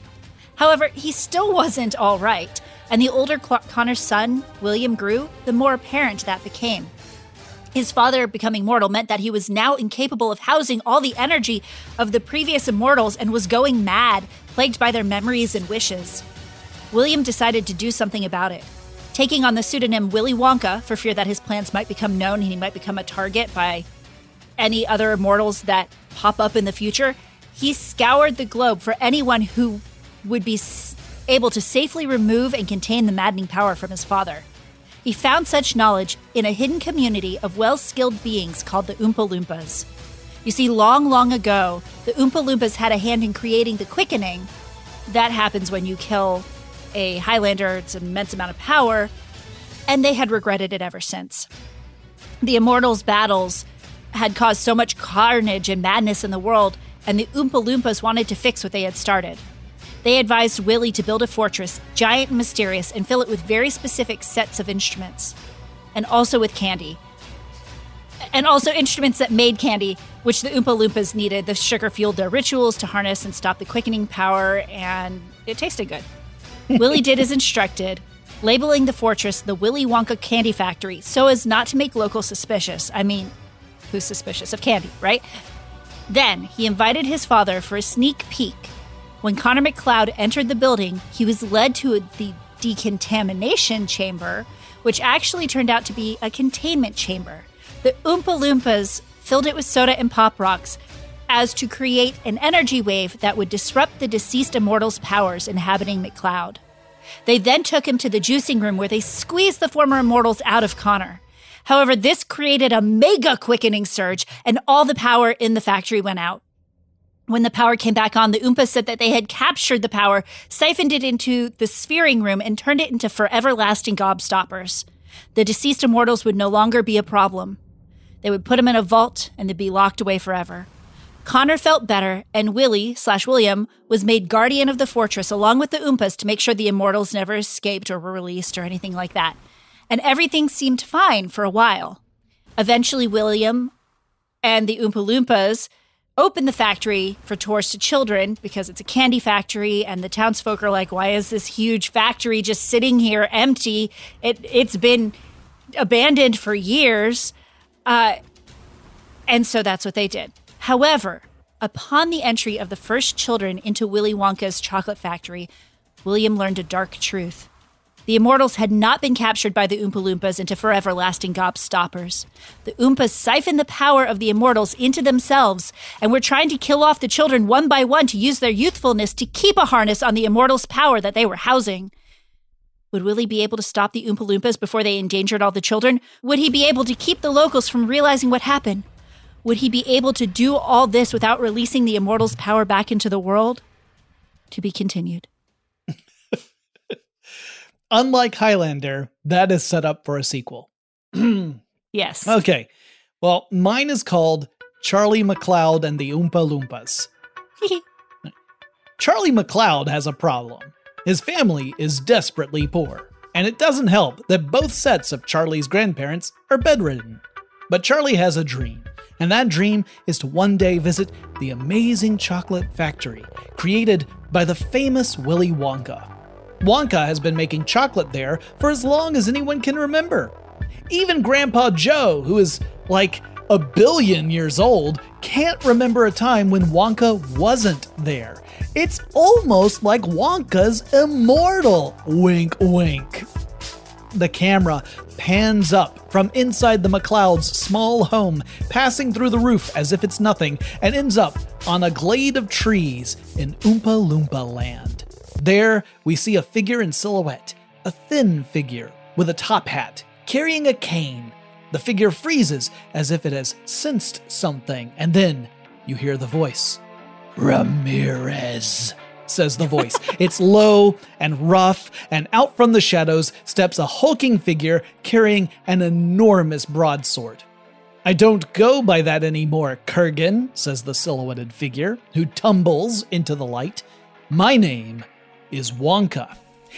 However, he still wasn't all right, and the older Connor's son, William, grew, the more apparent that became. His father becoming mortal meant that he was now incapable of housing all the energy of the previous immortals and was going mad, plagued by their memories and wishes. William decided to do something about it. Taking on the pseudonym Willy Wonka for fear that his plans might become known and he might become a target by any other immortals that pop up in the future, he scoured the globe for anyone who would be able to safely remove and contain the maddening power from his father. He found such knowledge in a hidden community of well skilled beings called the Oompa Loompas. You see, long, long ago, the Oompa Loompas had a hand in creating the quickening. That happens when you kill a Highlander, it's an immense amount of power, and they had regretted it ever since. The Immortals' battles had caused so much carnage and madness in the world, and the Oompa Loompas wanted to fix what they had started. They advised Willie to build a fortress, giant and mysterious, and fill it with very specific sets of instruments, and also with candy. And also instruments that made candy, which the Oompa Loompas needed. The sugar fueled their rituals to harness and stop the quickening power, and it tasted good. [LAUGHS] Willie did as instructed, labeling the fortress the Willy Wonka Candy Factory so as not to make locals suspicious. I mean, who's suspicious of candy, right? Then he invited his father for a sneak peek when Connor MacLeod entered the building, he was led to the decontamination chamber, which actually turned out to be a containment chamber. The Oompa Loompas filled it with soda and pop rocks as to create an energy wave that would disrupt the deceased immortal's powers inhabiting MacLeod. They then took him to the juicing room where they squeezed the former immortals out of Connor. However, this created a mega quickening surge, and all the power in the factory went out. When the power came back on, the Oompa said that they had captured the power, siphoned it into the sphering room, and turned it into forever lasting gobstoppers. The deceased immortals would no longer be a problem. They would put them in a vault and they'd be locked away forever. Connor felt better, and Willie slash William was made guardian of the fortress along with the Oompas to make sure the immortals never escaped or were released or anything like that. And everything seemed fine for a while. Eventually, William and the Oompa Loompas open the factory for tours to children because it's a candy factory and the townsfolk are like why is this huge factory just sitting here empty? It it's been abandoned for years. Uh, and so that's what they did. However upon the entry of the first children into willy wonka's chocolate factory william learned a dark truth the Immortals had not been captured by the Oompa Loompas into forever lasting gobstoppers. The Oompas siphoned the power of the Immortals into themselves and were trying to kill off the children one by one to use their youthfulness to keep a harness on the Immortals' power that they were housing. Would Willie be able to stop the Oompa Loompas before they endangered all the children? Would he be able to keep the locals from realizing what happened? Would he be able to do all this without releasing the Immortals' power back into the world? To be continued. Unlike Highlander, that is set up for a sequel. [CLEARS THROAT] yes. Okay. Well, mine is called Charlie MacLeod and the Oompa Loompas. [LAUGHS] Charlie MacLeod has a problem. His family is desperately poor, and it doesn't help that both sets of Charlie's grandparents are bedridden. But Charlie has a dream, and that dream is to one day visit the amazing chocolate factory created by the famous Willy Wonka. Wonka has been making chocolate there for as long as anyone can remember. Even Grandpa Joe, who is like a billion years old, can't remember a time when Wonka wasn't there. It's almost like Wonka's immortal. Wink, wink. The camera pans up from inside the MacLeod's small home, passing through the roof as if it's nothing, and ends up on a glade of trees in Oompa Loompa land. There, we see a figure in silhouette, a thin figure with a top hat, carrying a cane. The figure freezes as if it has sensed something, and then you hear the voice. Ramirez, says the voice. [LAUGHS] it's low and rough, and out from the shadows steps a hulking figure carrying an enormous broadsword. I don't go by that anymore, Kurgan, says the silhouetted figure, who tumbles into the light. My name is Wonka.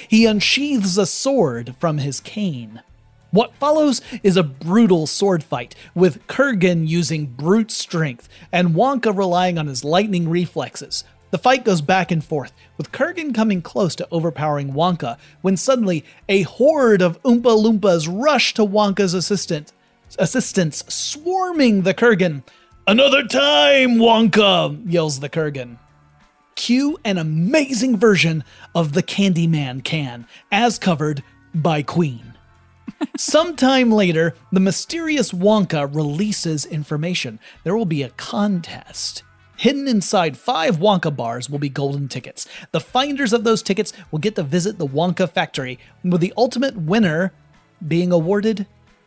He unsheathes a sword from his cane. What follows is a brutal sword fight, with Kurgan using brute strength and Wonka relying on his lightning reflexes. The fight goes back and forth, with Kurgan coming close to overpowering Wonka, when suddenly a horde of Oompa Loompas rush to Wonka's assistant, assistance, swarming the Kurgan. Another time, Wonka! yells the Kurgan. Cue an amazing version of the Candyman can, as covered by Queen. [LAUGHS] Sometime later, the mysterious Wonka releases information. There will be a contest. Hidden inside five Wonka bars will be golden tickets. The finders of those tickets will get to visit the Wonka factory, with the ultimate winner being awarded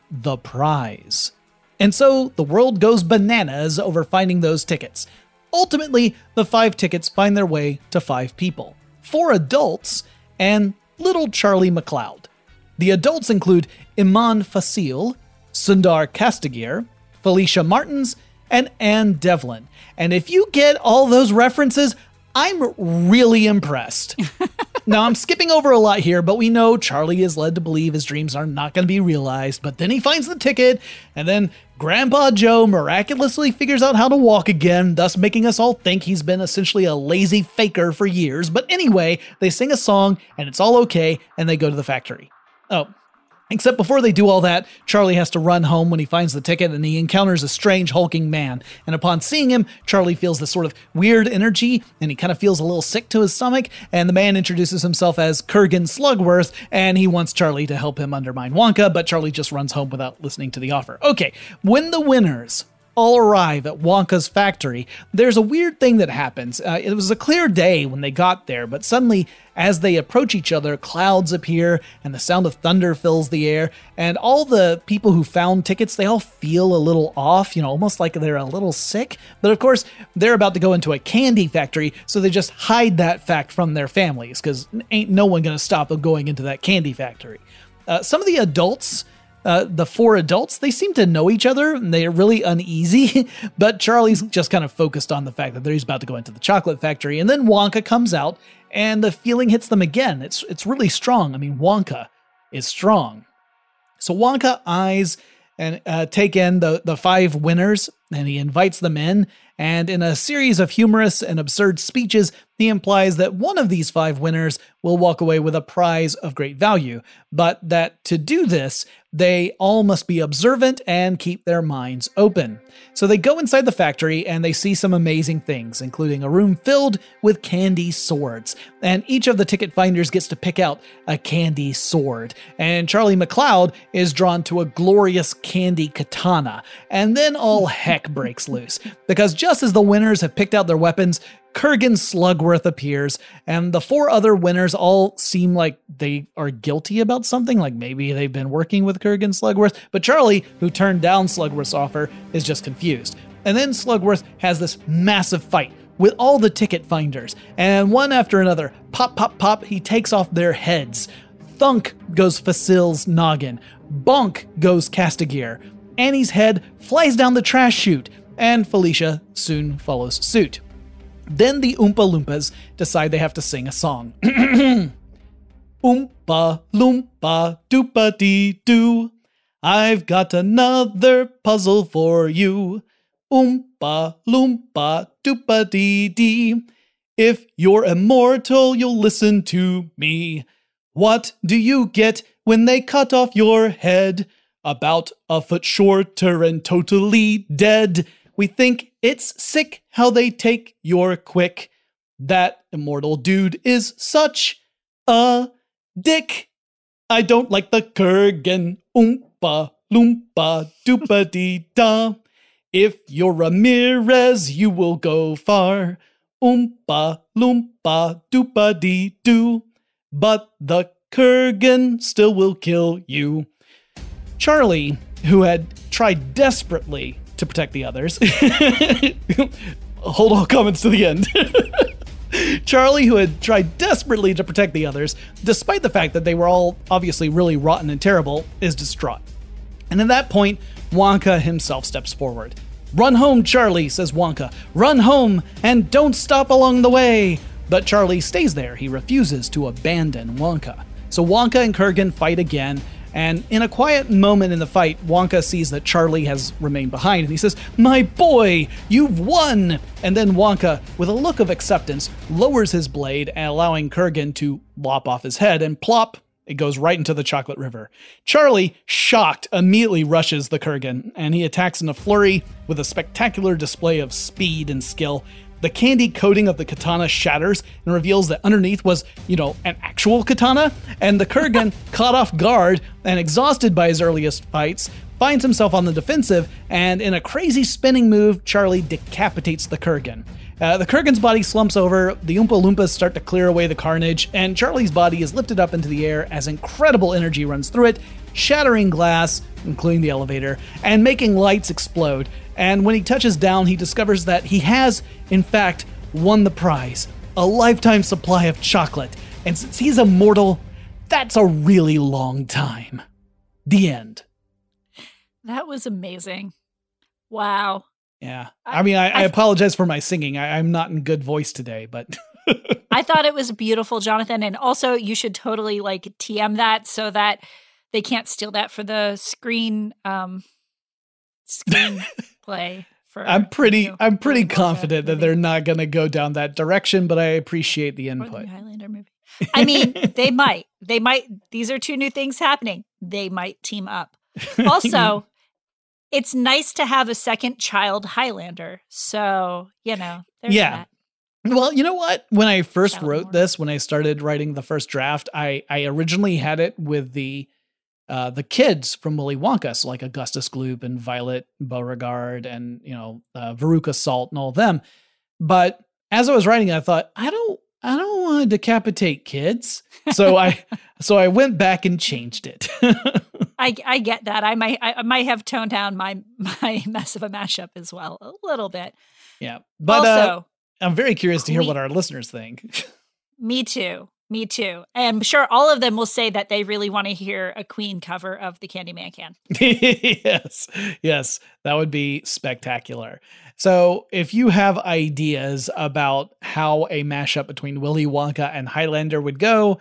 the prize. And so the world goes bananas over finding those tickets. Ultimately, the five tickets find their way to five people four adults and little Charlie MacLeod. The adults include Iman Fasil, Sundar Kastagir, Felicia Martins, and Anne Devlin. And if you get all those references, I'm really impressed. [LAUGHS] now, I'm skipping over a lot here, but we know Charlie is led to believe his dreams are not going to be realized. But then he finds the ticket, and then Grandpa Joe miraculously figures out how to walk again, thus making us all think he's been essentially a lazy faker for years. But anyway, they sing a song, and it's all okay, and they go to the factory. Oh, Except before they do all that, Charlie has to run home when he finds the ticket and he encounters a strange hulking man. And upon seeing him, Charlie feels this sort of weird energy and he kind of feels a little sick to his stomach. And the man introduces himself as Kurgan Slugworth and he wants Charlie to help him undermine Wonka, but Charlie just runs home without listening to the offer. Okay, when the winners all arrive at Wonka's factory, there's a weird thing that happens. Uh, it was a clear day when they got there, but suddenly, as they approach each other, clouds appear and the sound of thunder fills the air. And all the people who found tickets, they all feel a little off, you know, almost like they're a little sick. But of course, they're about to go into a candy factory, so they just hide that fact from their families because ain't no one gonna stop them going into that candy factory. Uh, some of the adults uh, the four adults, they seem to know each other and they're really uneasy. [LAUGHS] but Charlie's just kind of focused on the fact that he's about to go into the chocolate factory. And then Wonka comes out and the feeling hits them again. It's, it's really strong. I mean, Wonka is strong. So Wonka eyes and uh, take in the, the five winners and he invites them in. And in a series of humorous and absurd speeches, he implies that one of these five winners will walk away with a prize of great value, but that to do this, they all must be observant and keep their minds open. So they go inside the factory and they see some amazing things, including a room filled with candy swords. And each of the ticket finders gets to pick out a candy sword. And Charlie MacLeod is drawn to a glorious candy katana. And then all heck breaks loose. Because just as the winners have picked out their weapons, Kurgan Slugworth appears, and the four other winners all seem like they are guilty about something, like maybe they've been working with Kurgan Slugworth, but Charlie, who turned down Slugworth's offer, is just confused. And then Slugworth has this massive fight with all the ticket finders, and one after another, pop, pop, pop, he takes off their heads. Thunk goes Fasil's noggin. Bonk goes Kastagir. Annie's head flies down the trash chute, and Felicia soon follows suit. Then the Oompa Loompas decide they have to sing a song. [CLEARS THROAT] Oompa Loompa Doopa Dee Doo. I've got another puzzle for you. Oompa Loompa Doopa Dee Dee. If you're immortal, you'll listen to me. What do you get when they cut off your head? About a foot shorter and totally dead. We think it's sick how they take your quick. That immortal dude is such a dick. I don't like the Kurgan. Oompa, loompa, doopa dee da. If you're Ramirez, you will go far. Oompa, loompa, doopa dee doo. But the Kurgan still will kill you. Charlie, who had tried desperately to protect the others. [LAUGHS] Hold all comments to the end. [LAUGHS] Charlie, who had tried desperately to protect the others, despite the fact that they were all obviously really rotten and terrible, is distraught. And at that point, Wonka himself steps forward. Run home, Charlie, says Wonka. Run home and don't stop along the way. But Charlie stays there. He refuses to abandon Wonka. So Wonka and Kurgan fight again, and in a quiet moment in the fight, Wonka sees that Charlie has remained behind and he says, My boy, you've won! And then Wonka, with a look of acceptance, lowers his blade, allowing Kurgan to lop off his head, and plop, it goes right into the chocolate river. Charlie, shocked, immediately rushes the Kurgan, and he attacks in a flurry with a spectacular display of speed and skill. The candy coating of the katana shatters and reveals that underneath was, you know, an actual katana. And the Kurgan, [LAUGHS] caught off guard and exhausted by his earliest fights, finds himself on the defensive. And in a crazy spinning move, Charlie decapitates the Kurgan. Uh, the Kurgan's body slumps over, the Oompa Loompas start to clear away the carnage, and Charlie's body is lifted up into the air as incredible energy runs through it, shattering glass, including the elevator, and making lights explode. And when he touches down, he discovers that he has, in fact, won the prize a lifetime supply of chocolate. And since he's immortal, that's a really long time. The end. That was amazing. Wow. Yeah. I, mean, I, I, I, apologize for my singing. I, I'm not in good voice today, but. [LAUGHS] I thought it was beautiful, Jonathan. And also, you should totally like TM that so that they can't steal that for the screen um [LAUGHS] screenplay. For, I'm pretty. You know, I'm pretty confident that they're not going to go down that direction, but I appreciate the input. The Highlander movie. [LAUGHS] I mean, they might. They might. These are two new things happening. They might team up. Also, [LAUGHS] it's nice to have a second child Highlander. So you know, yeah. That. Well, you know what? When I first wrote this, when I started writing the first draft, I I originally had it with the uh, the kids from Willy Wonka, so like Augustus Gloop and Violet Beauregarde and you know uh, Veruca Salt and all of them. But as I was writing, I thought I don't I don't want to decapitate kids, so I [LAUGHS] so I went back and changed it. [LAUGHS] I, I get that. I might I might have toned down my my [LAUGHS] mess of a mashup as well a little bit. Yeah, but uh, also, uh, I'm very curious to hear what our listeners think. me too. Me too. I'm sure all of them will say that they really want to hear a Queen cover of the Candyman can. [LAUGHS] yes. Yes. That would be spectacular. So if you have ideas about how a mashup between Willy Wonka and Highlander would go,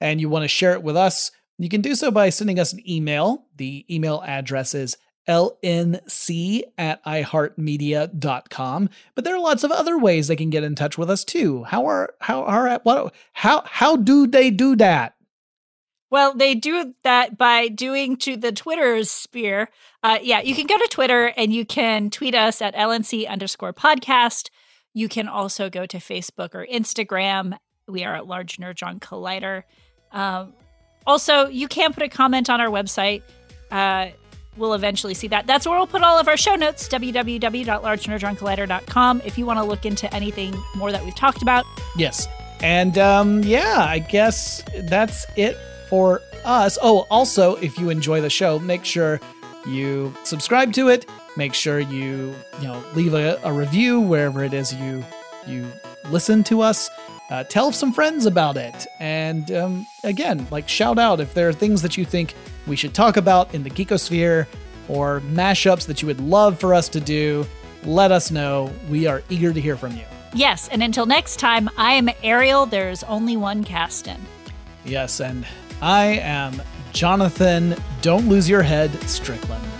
and you want to share it with us, you can do so by sending us an email. The email address is lnc at iheartmedia.com. But there are lots of other ways they can get in touch with us too. How are how are what how how do they do that? Well, they do that by doing to the Twitter sphere. Uh, yeah, you can go to Twitter and you can tweet us at LNC underscore podcast. You can also go to Facebook or Instagram. We are at Large Nerdron Collider. Um, also, you can put a comment on our website. Uh, we'll eventually see that. That's where we'll put all of our show notes, www.largenerdroncollider.com, if you want to look into anything more that we've talked about. Yes. And um, yeah, I guess that's it for us. Oh, also, if you enjoy the show, make sure you subscribe to it. Make sure you, you know, leave a, a review wherever it is you you listen to us. Uh, tell some friends about it. And um, again, like shout out if there are things that you think we should talk about in the Geekosphere or mashups that you would love for us to do. Let us know. We are eager to hear from you. Yes, and until next time, I am Ariel. There's only one Casten. Yes, and I am Jonathan. Don't lose your head, Strickland.